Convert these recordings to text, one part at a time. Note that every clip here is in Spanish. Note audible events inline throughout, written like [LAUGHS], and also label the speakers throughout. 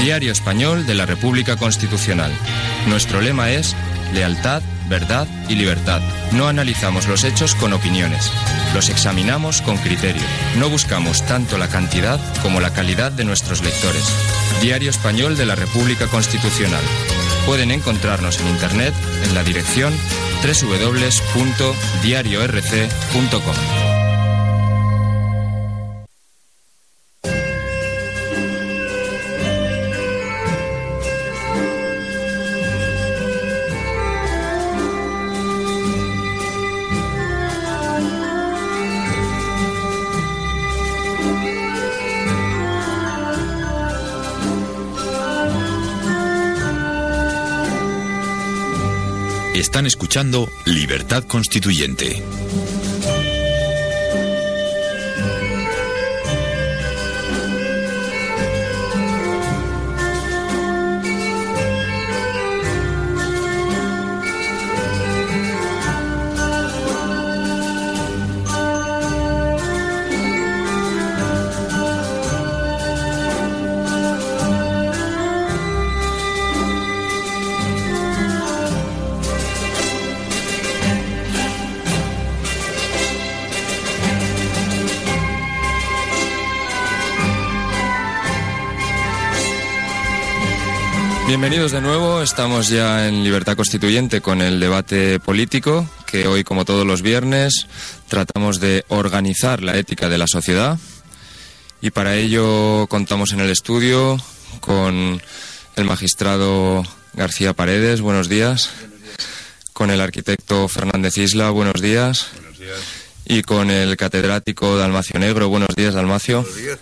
Speaker 1: Diario Español de la República Constitucional. Nuestro lema es lealtad, verdad y libertad. No analizamos los hechos con opiniones, los examinamos con criterio. No buscamos tanto la cantidad como la calidad de nuestros lectores. Diario Español de la República Constitucional. Pueden encontrarnos en Internet en la dirección www.diariorc.com.
Speaker 2: Están escuchando Libertad Constituyente.
Speaker 1: Bienvenidos de nuevo, estamos ya en Libertad Constituyente con el debate político que hoy, como todos los viernes, tratamos de organizar la ética de la sociedad y para ello contamos en el estudio con el magistrado García Paredes, buenos días, con el arquitecto Fernández Isla, buenos días, buenos días. y con el catedrático Dalmacio Negro, buenos días Dalmacio. Buenos días.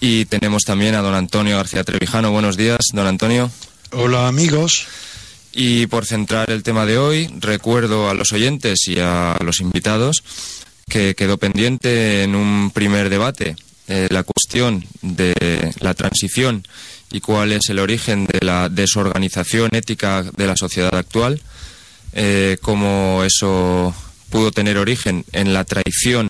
Speaker 1: Y tenemos también a don Antonio García Trevijano. Buenos días, don Antonio.
Speaker 3: Hola amigos.
Speaker 1: Y por centrar el tema de hoy, recuerdo a los oyentes y a los invitados que quedó pendiente en un primer debate eh, la cuestión de la transición y cuál es el origen de la desorganización ética de la sociedad actual, eh, cómo eso pudo tener origen en la traición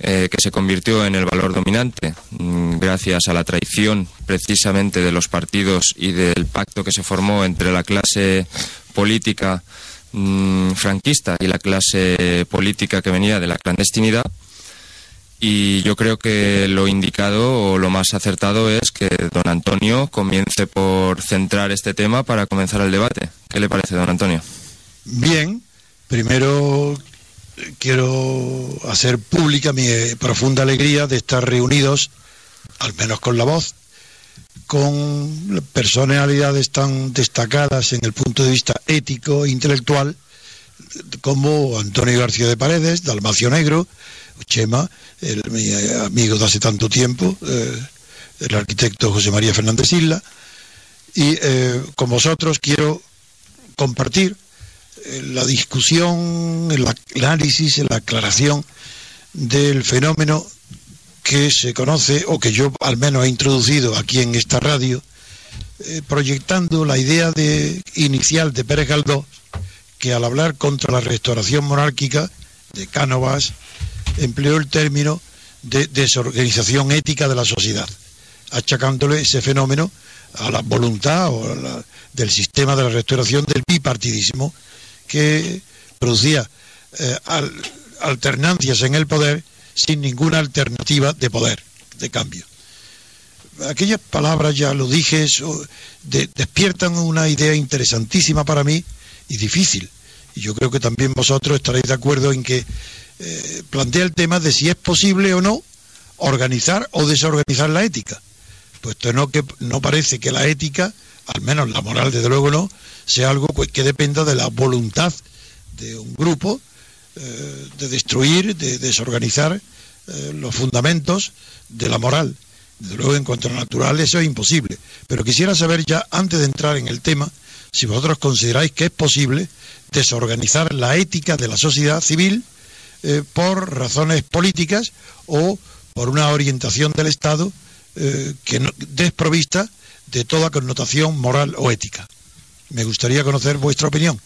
Speaker 1: eh, que se convirtió en el valor dominante mm, gracias a la traición precisamente de los partidos y del pacto que se formó entre la clase política mm, franquista y la clase política que venía de la clandestinidad. Y yo creo que lo indicado o lo más acertado es que don Antonio comience por centrar este tema para comenzar el debate. ¿Qué le parece, don Antonio?
Speaker 3: Bien, primero quiero hacer pública mi profunda alegría de estar reunidos, al menos con la voz, con personalidades tan destacadas en el punto de vista ético e intelectual como Antonio García de Paredes, Dalmacio Negro, Chema, el, mi amigo de hace tanto tiempo, eh, el arquitecto José María Fernández Isla, y eh, con vosotros quiero compartir la discusión, el análisis, la aclaración del fenómeno que se conoce o que yo al menos he introducido aquí en esta radio, eh, proyectando la idea de, inicial de Pérez Galdós, que al hablar contra la restauración monárquica de Cánovas empleó el término de desorganización ética de la sociedad, achacándole ese fenómeno a la voluntad o del sistema de la restauración del bipartidismo que producía eh, alternancias en el poder sin ninguna alternativa de poder, de cambio. Aquellas palabras, ya lo dije, despiertan una idea interesantísima para mí y difícil. Y yo creo que también vosotros estaréis de acuerdo en que eh, plantea el tema de si es posible o no organizar o desorganizar la ética. Puesto no que no parece que la ética, al menos la moral desde luego no, sea algo que dependa de la voluntad de un grupo eh, de destruir, de desorganizar eh, los fundamentos de la moral. Desde luego, en cuanto a lo natural, eso es imposible. Pero quisiera saber ya, antes de entrar en el tema, si vosotros consideráis que es posible desorganizar la ética de la sociedad civil eh, por razones políticas o por una orientación del Estado que no, desprovista de toda connotación moral o ética. Me gustaría conocer vuestra opinión.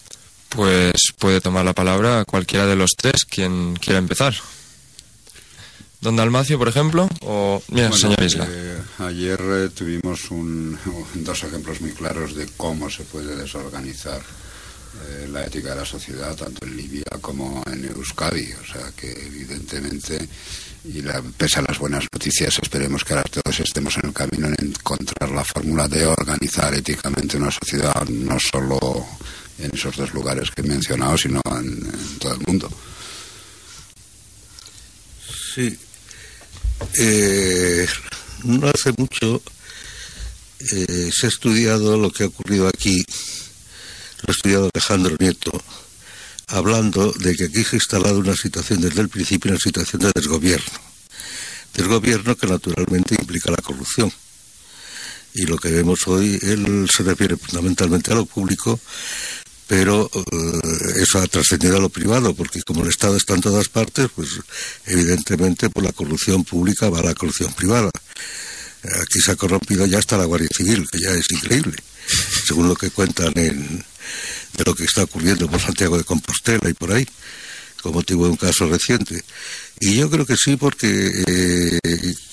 Speaker 1: Pues puede tomar la palabra cualquiera de los tres, quien quiera empezar. Don Dalmacio, por ejemplo, o mira, señor Isla.
Speaker 4: Eh, ayer eh, tuvimos dos ejemplos muy claros de cómo se puede desorganizar eh, la ética de la sociedad, tanto en Libia como en Euskadi. O sea que evidentemente, y pese a las buenas noticias, esperemos que ahora todos estemos en el camino en encontrar la fórmula de organizar éticamente una sociedad, no solo en esos dos lugares que he mencionado, sino en todo el mundo.
Speaker 5: Sí. Eh, no hace mucho eh, se ha estudiado lo que ha ocurrido aquí, lo ha estudiado Alejandro Nieto, hablando de que aquí se ha instalado una situación desde el principio, una situación de desgobierno. Desgobierno que naturalmente implica la corrupción. Y lo que vemos hoy, él se refiere fundamentalmente a lo público, pero eh, eso ha trascendido a lo privado, porque como el Estado está en todas partes, pues evidentemente por la corrupción pública va a la corrupción privada. Aquí se ha corrompido ya hasta la Guardia Civil, que ya es increíble, según lo que cuentan en, lo que está ocurriendo por Santiago de Compostela y por ahí, con motivo de un caso reciente. Y yo creo que sí, porque eh,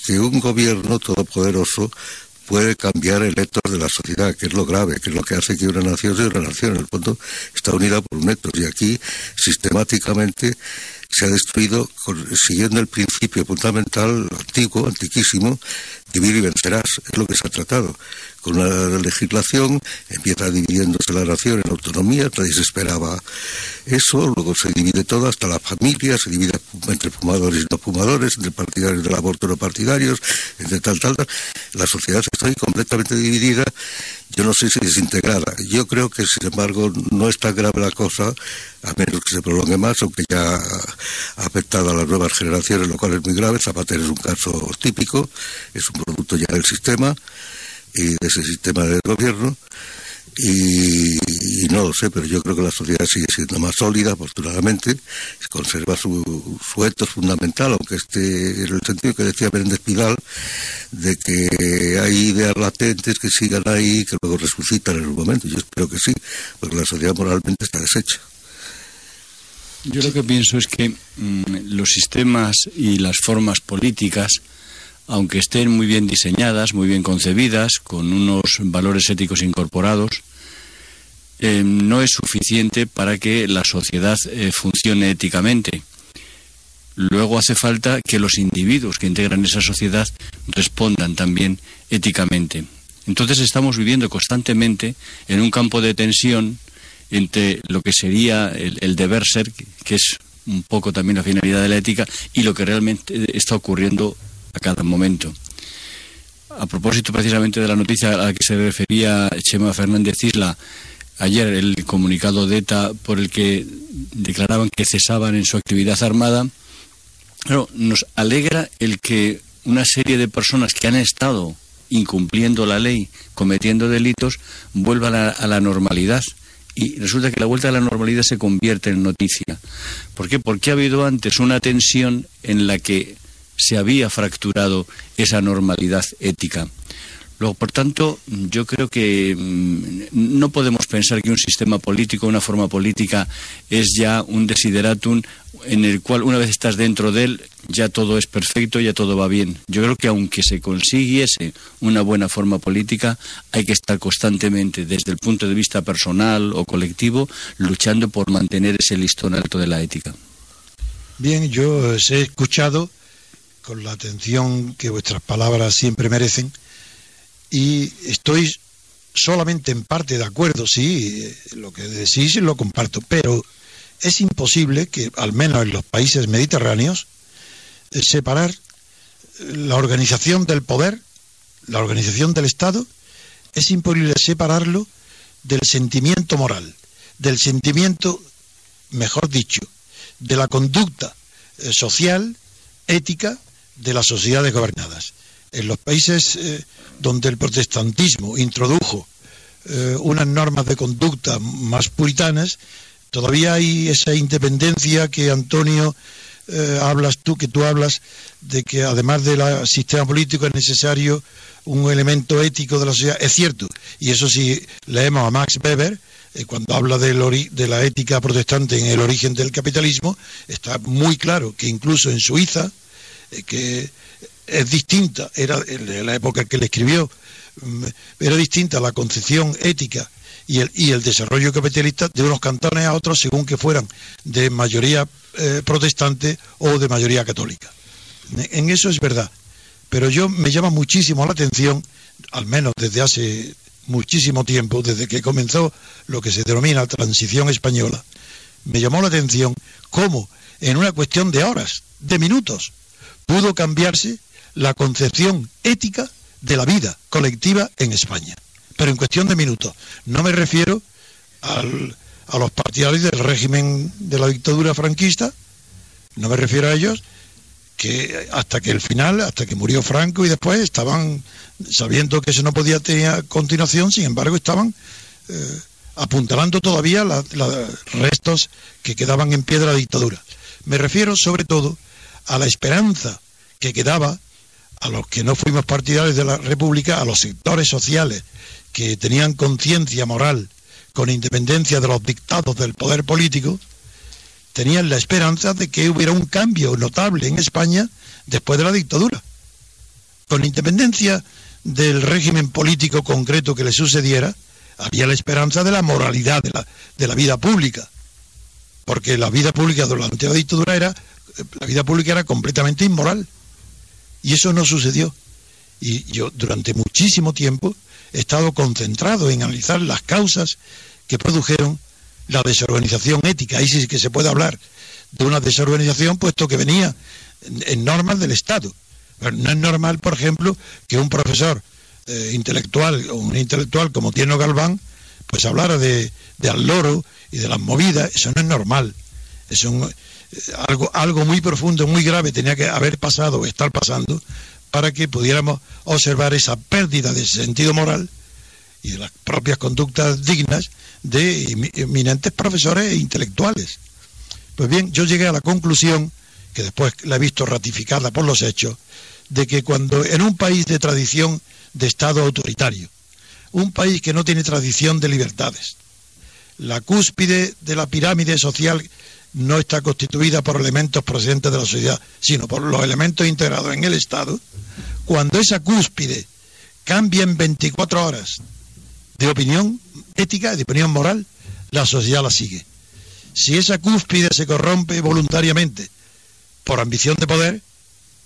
Speaker 5: que un gobierno todopoderoso puede cambiar el ethos de la sociedad, que es lo grave, que es lo que hace que una nación sea una nación. En el fondo está unida por un ethos y aquí sistemáticamente se ha destruido siguiendo el principio fundamental antiguo, antiquísimo, vivir y vencerás. Es lo que se ha tratado con la legislación empieza dividiéndose la nación en autonomía, nadie se esperaba eso, luego se divide todo hasta la familia, se divide entre fumadores y no fumadores, entre partidarios del aborto y no partidarios, entre tal, tal, tal. La sociedad está completamente dividida, yo no sé si desintegrada. Yo creo que, sin embargo, no es tan grave la cosa, a menos que se prolongue más, aunque ya ha afectado a las nuevas generaciones, lo cual es muy grave. Zapatero es un caso típico, es un producto ya del sistema y de ese sistema de gobierno. Y, no lo sé, pero yo creo que la sociedad sigue siendo más sólida, afortunadamente, conserva su, su fundamental, aunque esté en el sentido que decía Méndez Pidal, de que hay ideas latentes que sigan ahí, que luego resucitan en un momento. Yo espero que sí, porque la sociedad moralmente está deshecha.
Speaker 6: Yo lo que pienso es que mm, los sistemas y las formas políticas aunque estén muy bien diseñadas, muy bien concebidas, con unos valores éticos incorporados, eh, no es suficiente para que la sociedad eh, funcione éticamente. Luego hace falta que los individuos que integran esa sociedad respondan también éticamente. Entonces estamos viviendo constantemente en un campo de tensión entre lo que sería el deber ser, que es un poco también la finalidad de la ética, y lo que realmente está ocurriendo a cada momento. A propósito precisamente de la noticia a la que se refería Chema Fernández Isla, ayer el comunicado de ETA por el que declaraban que cesaban en su actividad armada, nos alegra el que una serie de personas que han estado incumpliendo la ley, cometiendo delitos, vuelvan a la normalidad y resulta que la vuelta a la normalidad se convierte en noticia. ¿Por qué? Porque ha habido antes una tensión en la que se había fracturado esa normalidad ética. Luego, por tanto, yo creo que mm, no podemos pensar que un sistema político, una forma política, es ya un desideratum en el cual una vez estás dentro de él, ya todo es perfecto, ya todo va bien. Yo creo que aunque se consiguiese una buena forma política, hay que estar constantemente, desde el punto de vista personal o colectivo, luchando por mantener ese listón alto de la ética.
Speaker 3: Bien, yo os he escuchado con la atención que vuestras palabras siempre merecen. Y estoy solamente en parte de acuerdo, sí, lo que decís lo comparto, pero es imposible que, al menos en los países mediterráneos, eh, separar la organización del poder, la organización del Estado, es imposible separarlo del sentimiento moral, del sentimiento, mejor dicho, de la conducta eh, social, ética, de las sociedades gobernadas. En los países eh, donde el protestantismo introdujo eh, unas normas de conducta más puritanas, todavía hay esa independencia que Antonio eh, hablas tú, que tú hablas de que además del sistema político es necesario un elemento ético de la sociedad. Es cierto, y eso si leemos a Max Weber, cuando habla de, la ética protestante en el origen del capitalismo, está muy claro que incluso en Suiza, que es distinta, era en la época que le escribió, mm, era distinta la concepción ética y el, y el desarrollo capitalista de unos cantones a otros según que fueran de mayoría eh, protestante o de mayoría católica. En eso es verdad. Pero yo me llama muchísimo la atención, al menos desde hace muchísimo tiempo, desde que comenzó lo que se denomina transición española, me llamó la atención cómo en una cuestión de horas, de minutos, pudo cambiarse la concepción ética de la vida colectiva en España. Pero en cuestión de minutos. No me refiero a los partidarios del régimen de la dictadura franquista, no me refiero a ellos, que hasta que el final, hasta que murió Franco y después estaban sabiendo que eso no podía tener continuación, sin embargo estaban eh, apuntalando todavía los restos que quedaban en pie de la dictadura. Me refiero sobre todo a la esperanza que quedaba a los que no fuimos partidarios de la República, a los sectores sociales que tenían conciencia moral con independencia de los dictados del poder político, tenían la esperanza de que hubiera un cambio notable en España después de la dictadura. Con independencia del régimen político concreto que le sucediera, había la esperanza de la moralidad de la, de la vida pública. Porque la vida pública durante la dictadura era, la vida pública era completamente inmoral. Y eso no sucedió. Y yo durante muchísimo tiempo he estado concentrado en analizar las causas que produjeron la desorganización ética. Ahí sí que se puede hablar de una desorganización, puesto que venía en, normas del Estado. no es normal, por ejemplo, que un profesor eh, intelectual o un intelectual como Tierno Galván, pues hablara de, de al loro y de las movidas. Eso no es normal. Es un, algo, algo muy profundo, muy grave tenía que haber pasado o estar pasando para que pudiéramos observar esa pérdida de sentido moral y de las propias conductas dignas de eminentes profesores e intelectuales. Pues bien, yo llegué a la conclusión, que después la he visto ratificada por los hechos, de que cuando en un país de tradición de Estado autoritario, un país que no tiene tradición de libertades, la cúspide de la pirámide social no está constituida por elementos procedentes de la sociedad, sino por los elementos integrados en el Estado, cuando esa cúspide cambia en 24 horas de opinión ética, de opinión moral, la sociedad la sigue. Si esa cúspide se corrompe voluntariamente por ambición de poder,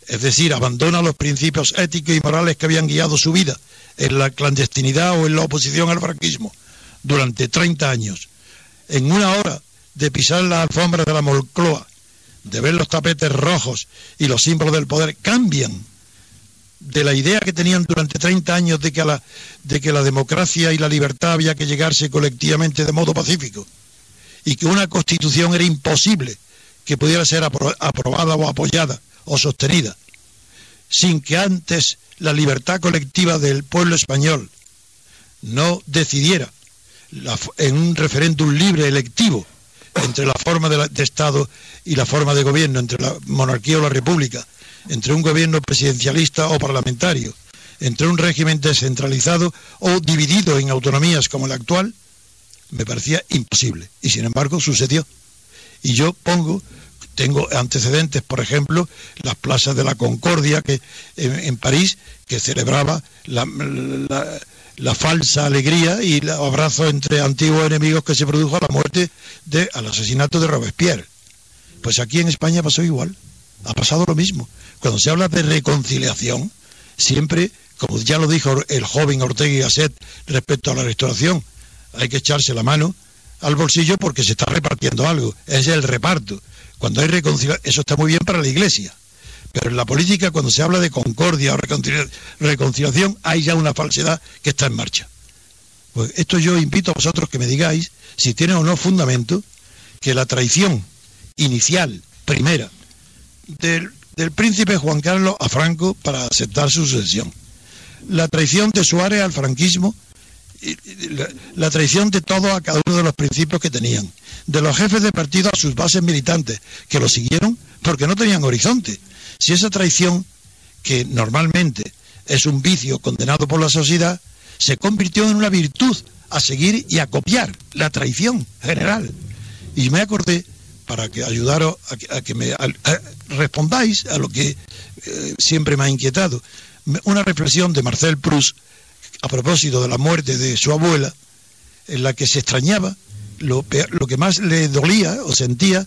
Speaker 3: es decir, abandona los principios éticos y morales que habían guiado su vida en la clandestinidad o en la oposición al franquismo durante 30 años, en una hora de pisar la alfombra de la Molcloa, de ver los tapetes rojos y los símbolos del poder, cambian de la idea que tenían durante 30 años de que, la, de que la democracia y la libertad había que llegarse colectivamente de modo pacífico y que una constitución era imposible que pudiera ser aprobada o apoyada o sostenida sin que antes la libertad colectiva del pueblo español no decidiera en un referéndum libre electivo entre la forma de, de Estado y la forma de gobierno, entre la monarquía o la república, entre un gobierno presidencialista o parlamentario, entre un régimen descentralizado o dividido en autonomías como el actual, me parecía imposible. Y sin embargo sucedió. Y yo pongo, tengo antecedentes, por ejemplo, las plazas de la Concordia que, en, París, que celebraba la, la, falsa alegría y el abrazo entre antiguos enemigos que se produjo a la muerte, de, al asesinato de Robespierre. Pues aquí en España pasó igual, ha pasado lo mismo. Cuando se habla de reconciliación, siempre, como ya lo dijo el joven Ortega y Gasset respecto a la restauración, hay que echarse la mano al bolsillo porque se está repartiendo algo, es el reparto. Cuando hay reconciliación, eso está muy bien para la iglesia, pero en la política cuando se habla de concordia o reconciliación hay ya una falsedad que está en marcha. Pues esto yo invito a vosotros que me digáis si tiene o no fundamento que la traición inicial, primera, del del príncipe Juan Carlos a Franco para aceptar su sucesión. La traición de Suárez al franquismo, la, traición de todos a cada uno de los principios que tenían, de los jefes de partido a sus bases militantes, que lo siguieron porque no tenían horizonte. Si esa traición, que normalmente es un vicio condenado por la sociedad, se convirtió en una virtud a seguir y a copiar, la traición general. Y me acordé para que ayudaros a que, me respondáis a lo que eh, siempre me ha inquietado. Una reflexión de Marcel Proust a propósito de la muerte de su abuela, en la que se extrañaba, lo, lo que más le dolía o sentía,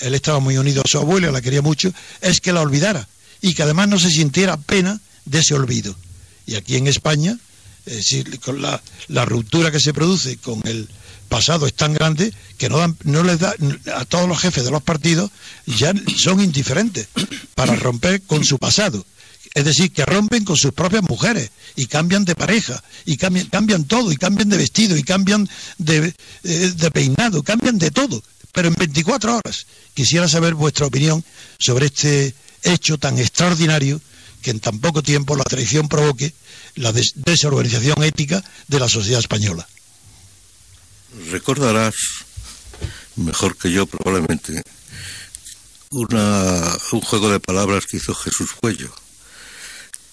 Speaker 3: él estaba muy unido a su abuela, la quería mucho, es que la olvidara y que además no se sintiera pena de ese olvido. Y aquí en España, con la, la ruptura que se produce con el pasado es tan grande que no, dan, no les da a todos los jefes de los partidos ya son indiferentes para romper con su pasado. Es decir, que rompen con sus propias mujeres y cambian de pareja y cambian, cambian todo y cambian de vestido y cambian de, eh, de peinado, cambian de todo, pero en 24 horas. Quisiera saber vuestra opinión sobre este hecho tan extraordinario que en tan poco tiempo la traición provoque la desorganización ética de la sociedad española.
Speaker 5: Recordarás, mejor que yo probablemente, una, un juego de palabras que hizo Jesús Cuello,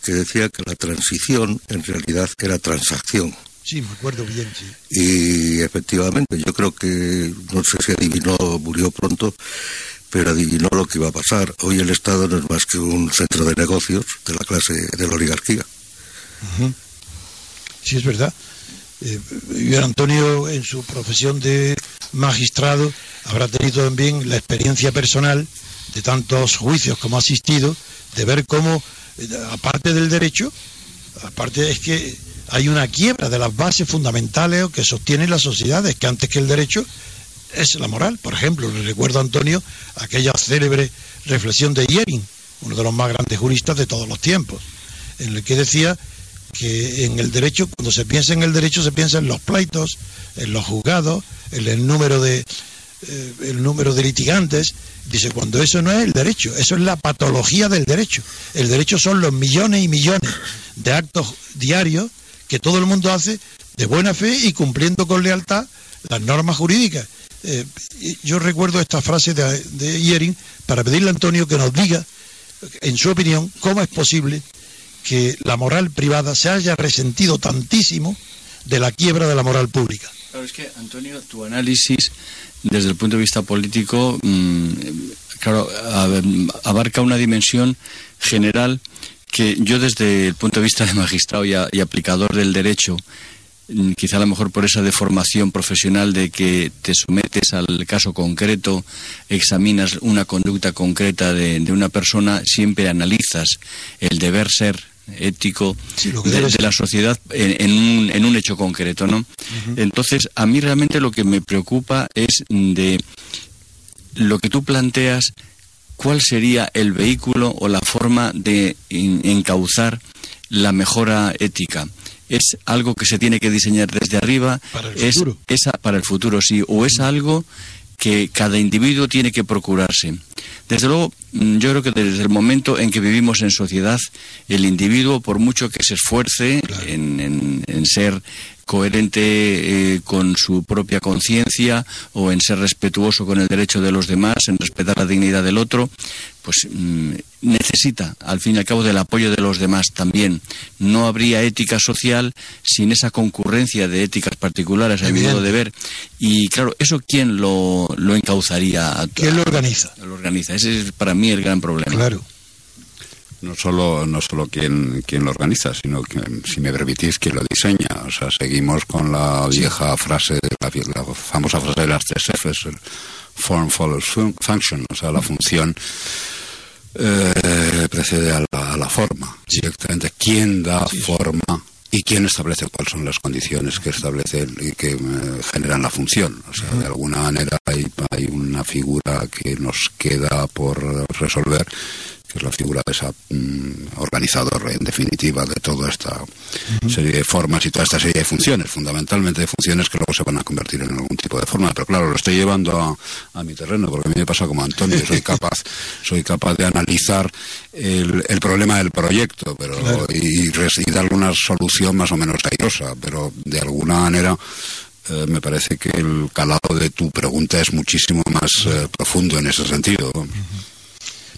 Speaker 5: que decía que la transición en realidad era transacción.
Speaker 3: Sí, me acuerdo bien, sí.
Speaker 5: Y efectivamente, yo creo que, no sé si adivinó, murió pronto, pero adivinó lo que iba a pasar. Hoy el Estado no es más que un centro de negocios de la clase de la oligarquía.
Speaker 3: Sí, es verdad. Eh, Antonio, en su profesión de magistrado, habrá tenido también la experiencia personal de tantos juicios como ha asistido, de ver cómo, eh, aparte del derecho, aparte es que hay una quiebra de las bases fundamentales que sostienen las sociedades, que antes que el derecho es la moral. Por ejemplo, le recuerdo a Antonio aquella célebre reflexión de Yering, uno de los más grandes juristas de todos los tiempos, en el que decía que en el derecho, cuando se piensa en el derecho, se piensa en los pleitos, en los juzgados, en el número de eh, el número de litigantes. Dice, cuando eso no es el derecho, eso es la patología del derecho. El derecho son los millones y millones de actos diarios que todo el mundo hace de buena fe y cumpliendo con lealtad las normas jurídicas. Eh, yo recuerdo esta frase de, de Yering para pedirle a Antonio que nos diga, en su opinión, cómo es posible que la moral privada se haya resentido tantísimo de la quiebra de la moral pública.
Speaker 6: Claro, es que, Antonio, tu análisis desde el punto de vista político, mm, claro, abarca una dimensión general que yo desde el punto de vista de magistrado y, y aplicador del derecho, mm, quizá a lo mejor por esa deformación profesional de que te sometes al caso concreto, examinas una conducta concreta de, de una persona, siempre analizas el deber ser ético de, la sociedad en, un, en, un, hecho concreto, ¿no? Entonces, a mí realmente lo que me preocupa es de lo que tú planteas, cuál sería el vehículo o la forma de encauzar la mejora ética. Es algo que se tiene que diseñar desde arriba,
Speaker 3: para el
Speaker 6: es,
Speaker 3: futuro.
Speaker 6: para el futuro, sí, o es algo que cada individuo tiene que procurarse. Desde luego, mm, yo creo que desde el momento en que vivimos en sociedad, el individuo, por mucho que se esfuerce en, ser coherente eh, con su propia conciencia o en ser respetuoso con el derecho de los demás, en respetar la dignidad del otro, pues mm, necesita, al fin y al cabo, del apoyo de los demás también. No habría ética social sin esa concurrencia de éticas particulares, a mi modo de ver. Y claro, ¿eso quién lo, lo encauzaría?
Speaker 3: ¿Quién lo organiza?
Speaker 6: Lo organiza. Ese es para mí el gran problema.
Speaker 3: Claro.
Speaker 7: No solo, no solo quien, quien lo organiza, sino que, si me permitís, quien lo diseña. O sea, seguimos con la vieja frase, la, la famosa frase de las tres Fs, form follows function, o sea, la función eh, precede a la, forma. Directamente, ¿quién da forma y quién establece cuáles son las condiciones que establecen y que eh, generan la función? O sea, de alguna manera hay, hay una figura que nos queda por resolver que es la figura de esa mm, organizador en definitiva de toda esta serie de formas y toda esta serie de funciones, fundamentalmente de funciones que luego se van a convertir en algún tipo de forma. Pero claro, lo estoy llevando a, mi terreno, porque a mí me pasa como Antonio, soy capaz, [LAUGHS] soy capaz de analizar el, problema del proyecto pero y, y, darle una solución más o menos airosa, pero de alguna manera eh, me parece que el calado de tu pregunta es muchísimo más eh, profundo en ese sentido.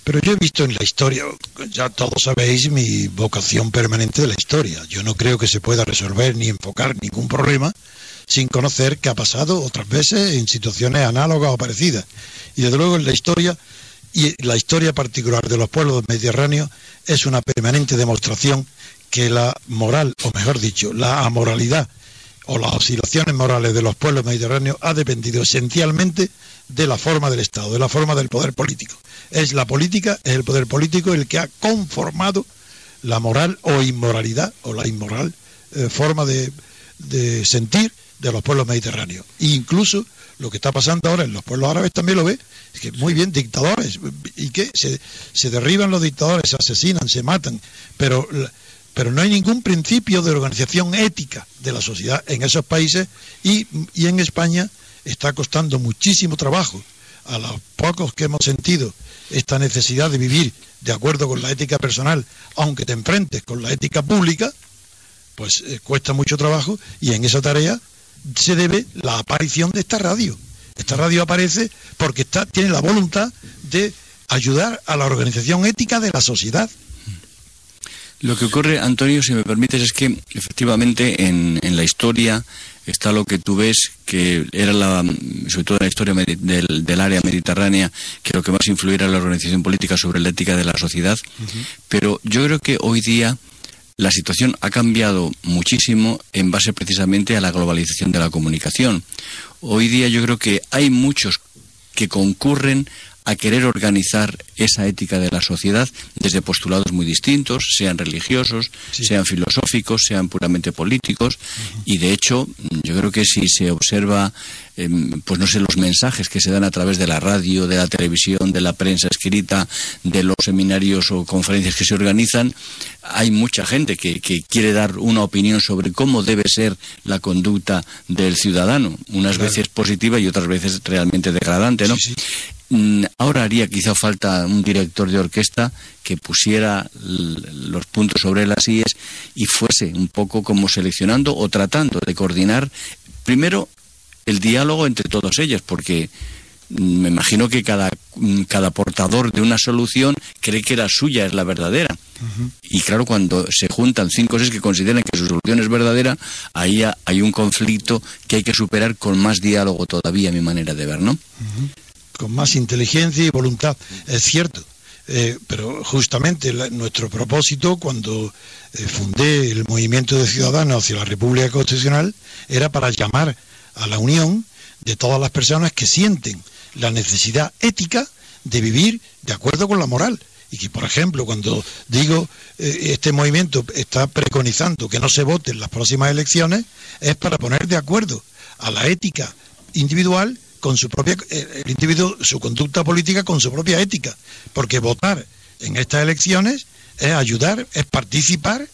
Speaker 3: Pero yo he visto en la historia, ya todos sabéis mi vocación permanente de la historia. Yo no creo que se pueda resolver ni enfocar ningún problema sin conocer que ha pasado otras veces en situaciones análogas o parecidas. Y desde luego en la historia, y la historia particular de los pueblos mediterráneos es una permanente demostración que la moral, o mejor dicho, la amoralidad o las oscilaciones morales de los pueblos mediterráneos ha dependido esencialmente de la forma del Estado, de la forma del poder político. Es la política, es el poder político el que ha conformado la moral o inmoralidad o la inmoral eh, forma de, de, sentir de los pueblos mediterráneos. E incluso lo que está pasando ahora en los pueblos árabes también lo ve, es que muy bien, dictadores, y que se, se derriban los dictadores, se asesinan, se matan, pero pero no hay ningún principio de organización ética de la sociedad en esos países y, y, en España está costando muchísimo trabajo a los pocos que hemos sentido esta necesidad de vivir de acuerdo con la ética personal, aunque te enfrentes con la ética pública, pues eh, cuesta mucho trabajo y en esa tarea se debe la aparición de esta radio. Esta radio aparece porque está, tiene la voluntad de ayudar a la organización ética de la sociedad.
Speaker 6: Lo que ocurre, Antonio, si me permites, es que efectivamente en, en la historia está lo que tú ves que era la, sobre todo en la historia del, del, área mediterránea, que lo que más influirá en la organización política sobre la ética de la sociedad. Uh -huh. Pero yo creo que hoy día la situación ha cambiado muchísimo en base precisamente a la globalización de la comunicación. Hoy día yo creo que hay muchos que concurren a querer organizar esa ética de la sociedad desde postulados muy distintos, sean religiosos, sí. sean filosóficos, sean puramente políticos, uh -huh. y de hecho yo creo que si se observa, eh, pues no sé, los mensajes que se dan a través de la radio, de la televisión, de la prensa escrita, de los seminarios o conferencias que se organizan, hay mucha gente que, que quiere dar una opinión sobre cómo debe ser la conducta del ciudadano, unas claro. veces positiva y otras veces realmente degradante, ¿no? Sí, sí. Mm, ahora haría quizá falta un director de orquesta que pusiera los puntos sobre las IES y fuese un poco como seleccionando o tratando de coordinar primero el diálogo entre todos ellas, porque mm, me imagino que cada, mm, cada portador de una solución cree que la suya es la verdadera. Uh -huh. Y claro, cuando se juntan cinco o seis que consideran que su solución es verdadera, ahí hay un conflicto que hay que superar con más diálogo todavía, mi manera de ver, ¿no? Uh -huh
Speaker 3: con más inteligencia y voluntad. Es cierto, eh, pero justamente la, nuestro propósito cuando eh, fundé el movimiento de ciudadanos hacia la República Constitucional era para llamar a la unión de todas las personas que sienten la necesidad ética de vivir de acuerdo con la moral. Y que, por ejemplo, cuando digo eh, este movimiento está preconizando que no se vote en las próximas elecciones, es para poner de acuerdo a la ética individual con su propia, eh, el individuo, su conducta política con su propia ética. Porque votar en estas elecciones es ayudar, es participar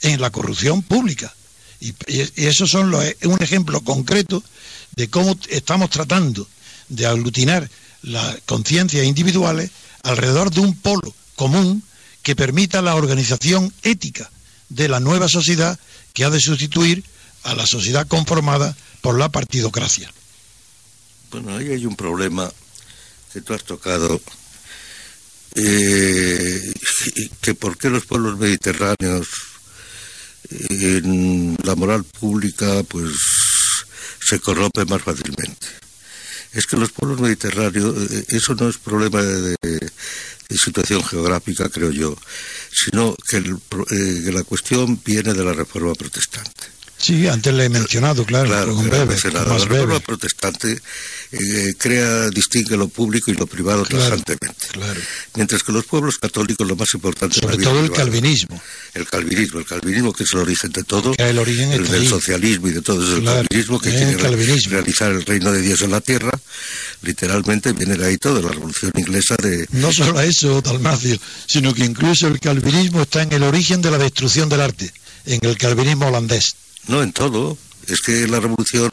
Speaker 3: en la corrupción pública. Y, eso son los, un ejemplo concreto de cómo estamos tratando de aglutinar las conciencias individuales alrededor de un polo común que permita la organización ética de la nueva sociedad que ha de sustituir a la sociedad conformada por la partidocracia.
Speaker 5: Bueno, ahí hay un problema que tú has tocado, eh, que por qué los pueblos mediterráneos en la moral pública pues se corrompe más fácilmente. Es que los pueblos mediterráneos, eh, eso no es problema de, situación geográfica, creo yo, sino eh, que la cuestión viene de la reforma protestante.
Speaker 3: Sí, antes le he mencionado, claro,
Speaker 5: claro
Speaker 3: con mencionado.
Speaker 5: Más la reforma protestante eh, crea, distingue lo público y lo privado
Speaker 3: claro. Claro.
Speaker 5: Mientras que los pueblos católicos lo más importante
Speaker 3: Sobre todo el calvinismo.
Speaker 5: El calvinismo, el calvinismo que es el origen de todo,
Speaker 3: el, origen
Speaker 5: el del ahí. socialismo y de todo, es el calvinismo que quiere calvinismo. realizar el reino de Dios en la tierra, literalmente viene de ahí todo, la revolución inglesa de...
Speaker 3: No solo eso, Dalmacio, sino que incluso el calvinismo está en el origen de la destrucción del arte, en el calvinismo holandés.
Speaker 5: No en todo. Es que la revolución,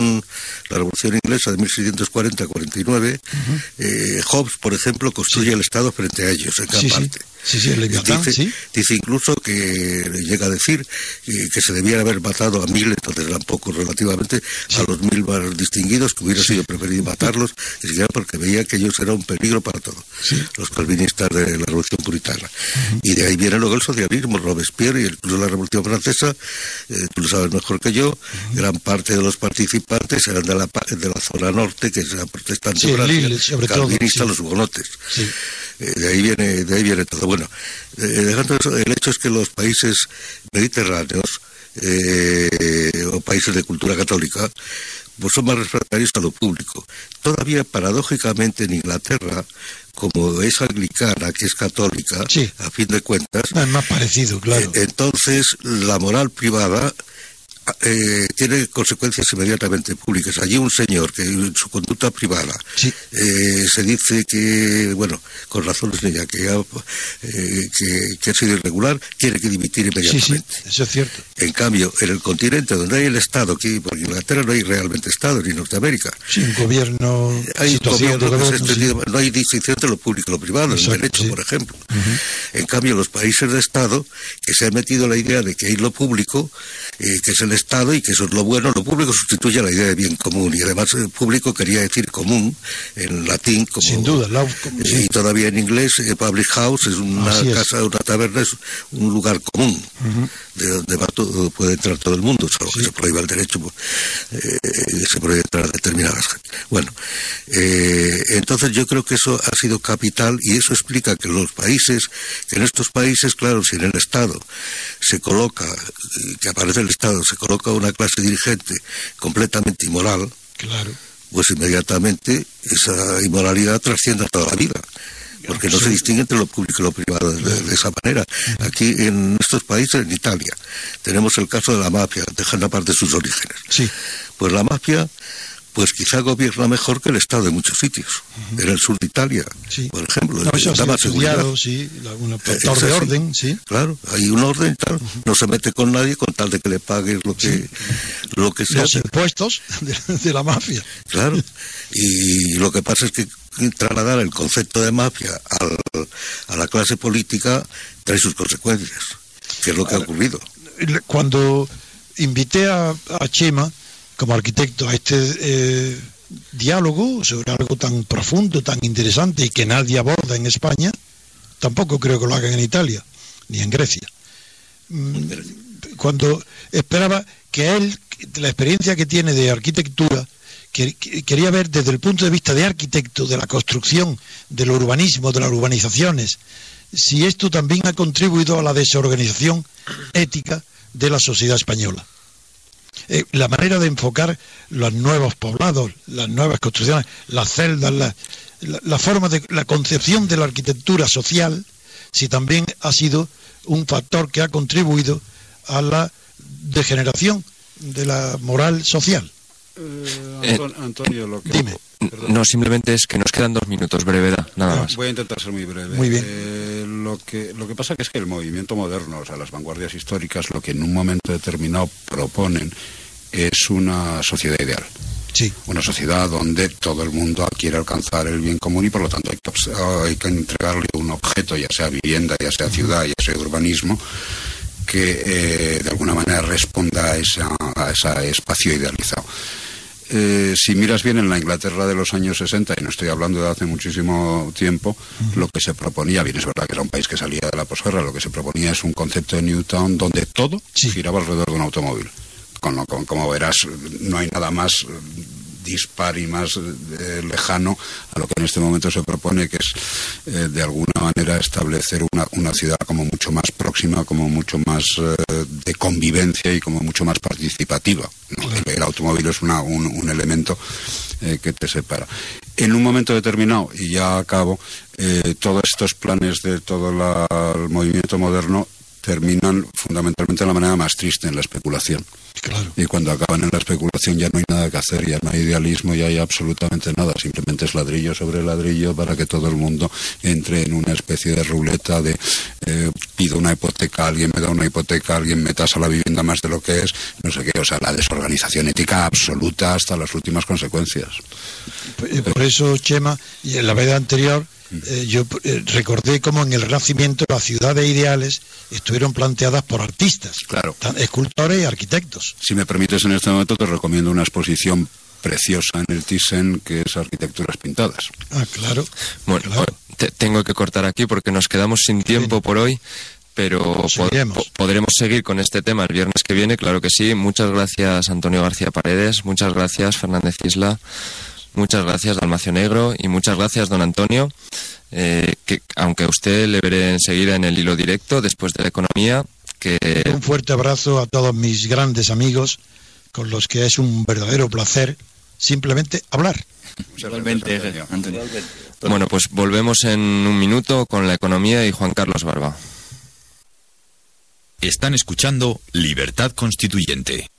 Speaker 5: la revolución inglesa de 1640-49, uh -huh. eh, Hobbes, por ejemplo, construye sí. el Estado frente a ellos en gran
Speaker 3: sí,
Speaker 5: parte.
Speaker 3: Sí. Sí, sí, el Leviatán,
Speaker 5: dice,
Speaker 3: sí.
Speaker 5: dice incluso que llega a decir que, que se debiera haber matado a mil, entonces eran pocos relativamente, a los mil más distinguidos, que hubiera sido preferido matarlos, ni siquiera porque veía que ellos eran un peligro para todos, los calvinistas de la Revolución Puritana. Y de ahí viene luego el socialismo, Robespierre y incluso la Revolución Francesa, eh, tú lo sabes mejor que yo, gran parte de los participantes eran de la, de la zona norte, que era protestante,
Speaker 3: Sí,
Speaker 5: Francia,
Speaker 3: Lille, sobre
Speaker 5: calvinista, los hugonotes. Eh, de ahí viene de ahí viene todo bueno eh, dejando eso, el hecho es que los países mediterráneos eh, o países de cultura católica pues son más refractarios a lo público todavía paradójicamente en Inglaterra como es anglicana que es católica
Speaker 3: Sí.
Speaker 5: a fin de cuentas
Speaker 3: Es más parecido, claro.
Speaker 5: eh, entonces la moral privada eh, tiene consecuencias inmediatamente públicas. Allí un señor que en su conducta privada
Speaker 3: Sí.
Speaker 5: eh, se dice que, bueno, con razones de ella, que ha, eh, que, que ha sido irregular, tiene que dimitir
Speaker 3: sí, sí,
Speaker 5: inmediatamente.
Speaker 3: eso es cierto.
Speaker 5: En cambio, en el continente donde hay el Estado, porque en Inglaterra no hay realmente Estado, ni Norteamérica,
Speaker 3: Sí, un gobierno,
Speaker 5: hay
Speaker 3: situación de
Speaker 5: gobierno que se ha no hay distinción entre lo público y lo privado, en el
Speaker 3: Exacto,
Speaker 5: derecho, por ejemplo. En cambio, los países de Estado, que se han metido la idea de que hay lo público, eh, que es Estado y que eso es lo bueno, lo público sustituye a la idea de bien común. Y además, el público quería decir común en latín, como,
Speaker 3: Sin duda, la-
Speaker 5: eh,
Speaker 3: sí.
Speaker 5: y todavía en inglés, eh, public house es una
Speaker 3: Así es.
Speaker 5: casa, una taberna, es un lugar común, de donde va todo, puede entrar todo el mundo, salvo que se prohíba el derecho, pues, eh, se prohíbe entrar a determinadas. Bueno, eh, entonces yo creo que eso ha sido capital y eso explica que los países, que en estos países, claro, si en el Estado se coloca, eh, que aparece el Estado, se coloca una clase dirigente completamente inmoral,
Speaker 3: Claro.
Speaker 5: pues inmediatamente esa inmoralidad trasciende a toda la vida. Porque no se distingue entre lo público y lo privado de, de esa manera. Aquí en estos países, en Italia, tenemos el caso de la mafia, dejando aparte sus orígenes.
Speaker 3: Sí.
Speaker 5: Pues la mafia, pues quizá gobierna mejor que el Estado en muchos sitios. En el sur de Italia,
Speaker 3: Sí.
Speaker 5: por ejemplo.
Speaker 3: No, eso
Speaker 5: seguridad.
Speaker 3: sí, un factor de orden, sí.
Speaker 5: Claro, hay un orden y tal. No se mete con nadie con tal de que le pagues lo que, lo que sea.
Speaker 3: Los impuestos [LAUGHS] de, de la mafia.
Speaker 5: Claro. Y lo que pasa es que trasladar el concepto de mafia al- a la clase política trae sus consecuencias, que es lo que ha ocurrido.
Speaker 3: Cuando invité a, a Chema como arquitecto a este eh, diálogo sobre algo tan profundo, tan interesante y que nadie aborda en España, tampoco creo que lo hagan en Italia ni en Grecia. Mm, Cuando esperaba que él, la experiencia que tiene de arquitectura, que- que- quería ver desde el punto de vista de arquitecto, de la construcción, del urbanismo, de las urbanizaciones, si esto también ha contribuido a la desorganización ética de la sociedad española. Eh, la manera de enfocar los nuevos poblados, las nuevas construcciones, las celdas, la, forma de la concepción de la arquitectura social, si también ha sido un factor que ha contribuido a la degeneración de la moral social.
Speaker 1: Eh,
Speaker 7: Antonio, lo que...
Speaker 3: Dime.
Speaker 1: No, simplemente es que nos quedan dos minutos, brevedad, nada
Speaker 3: Ah,
Speaker 1: más.
Speaker 7: Voy a intentar ser muy breve.
Speaker 3: Muy bien.
Speaker 7: Eh, lo, que, lo que pasa que es que el movimiento moderno, o sea, las vanguardias históricas, lo que en un momento determinado proponen es una sociedad ideal.
Speaker 3: Sí,
Speaker 7: Una sociedad donde todo el mundo quiere alcanzar el bien común y por lo tanto hay que, obs- hay que entregarle un objeto, ya sea vivienda, ya sea ciudad, ya sea urbanismo, que eh, de alguna manera responda a, esa, a ese espacio idealizado. Eh, si miras bien en la Inglaterra de los años 60, y no estoy hablando de hace muchísimo tiempo, lo que se proponía, bien es verdad que era un país que salía de la posguerra, lo que se proponía es un concepto de Newtown donde todo
Speaker 3: Sí.
Speaker 7: giraba alrededor de un automóvil. Con lo, con- como verás, no hay nada más dispar y más eh, lejano a lo que en este momento se propone, que es eh, de alguna manera establecer una, una ciudad como mucho más próxima, como mucho más eh, de convivencia y como mucho más participativa. ¿no? El, el automóvil es una- un, un elemento que te separa. En un momento determinado, y ya acabo, todos estos planes de todo la- el movimiento moderno terminan fundamentalmente de la manera más triste, en la especulación.
Speaker 3: Claro.
Speaker 7: Y cuando acaban en la especulación ya no hay nada que hacer, ya no hay idealismo, ya hay absolutamente nada. Simplemente es ladrillo sobre ladrillo para que todo el mundo entre en una especie de ruleta de eh, pido una hipoteca, alguien me da una hipoteca, alguien me tasa la vivienda más de lo que es, no sé qué. O sea, la desorganización ética absoluta hasta las últimas consecuencias.
Speaker 3: Eh, Por eso, Chema, y en la vez anterior eh, yo eh, recordé cómo en el Renacimiento las ciudades ideales estuvieron planteadas por artistas,
Speaker 7: Claro.
Speaker 3: escultores y arquitectos.
Speaker 7: Si me permites, en este momento te recomiendo una exposición preciosa en el Thyssen que es Arquitecturas Pintadas.
Speaker 3: Ah, claro.
Speaker 1: Bueno,
Speaker 3: claro.
Speaker 1: te- tengo que cortar aquí porque nos quedamos sin tiempo por hoy, pero po-
Speaker 3: Seguiremos.
Speaker 1: po- podremos seguir con este tema el viernes que viene, claro que sí. Muchas gracias Antonio García Paredes, muchas gracias Fernández Isla, muchas gracias Dalmacio Negro y muchas gracias don Antonio, eh, que aunque a usted le veré enseguida en el hilo directo después de la economía, que
Speaker 3: Un fuerte abrazo a todos mis grandes amigos con los que es un verdadero placer simplemente hablar.
Speaker 6: Igualmente, Antonio.
Speaker 1: bueno, pues volvemos en un minuto con la economía y Juan Carlos Barba.
Speaker 2: Están escuchando Libertad Constituyente.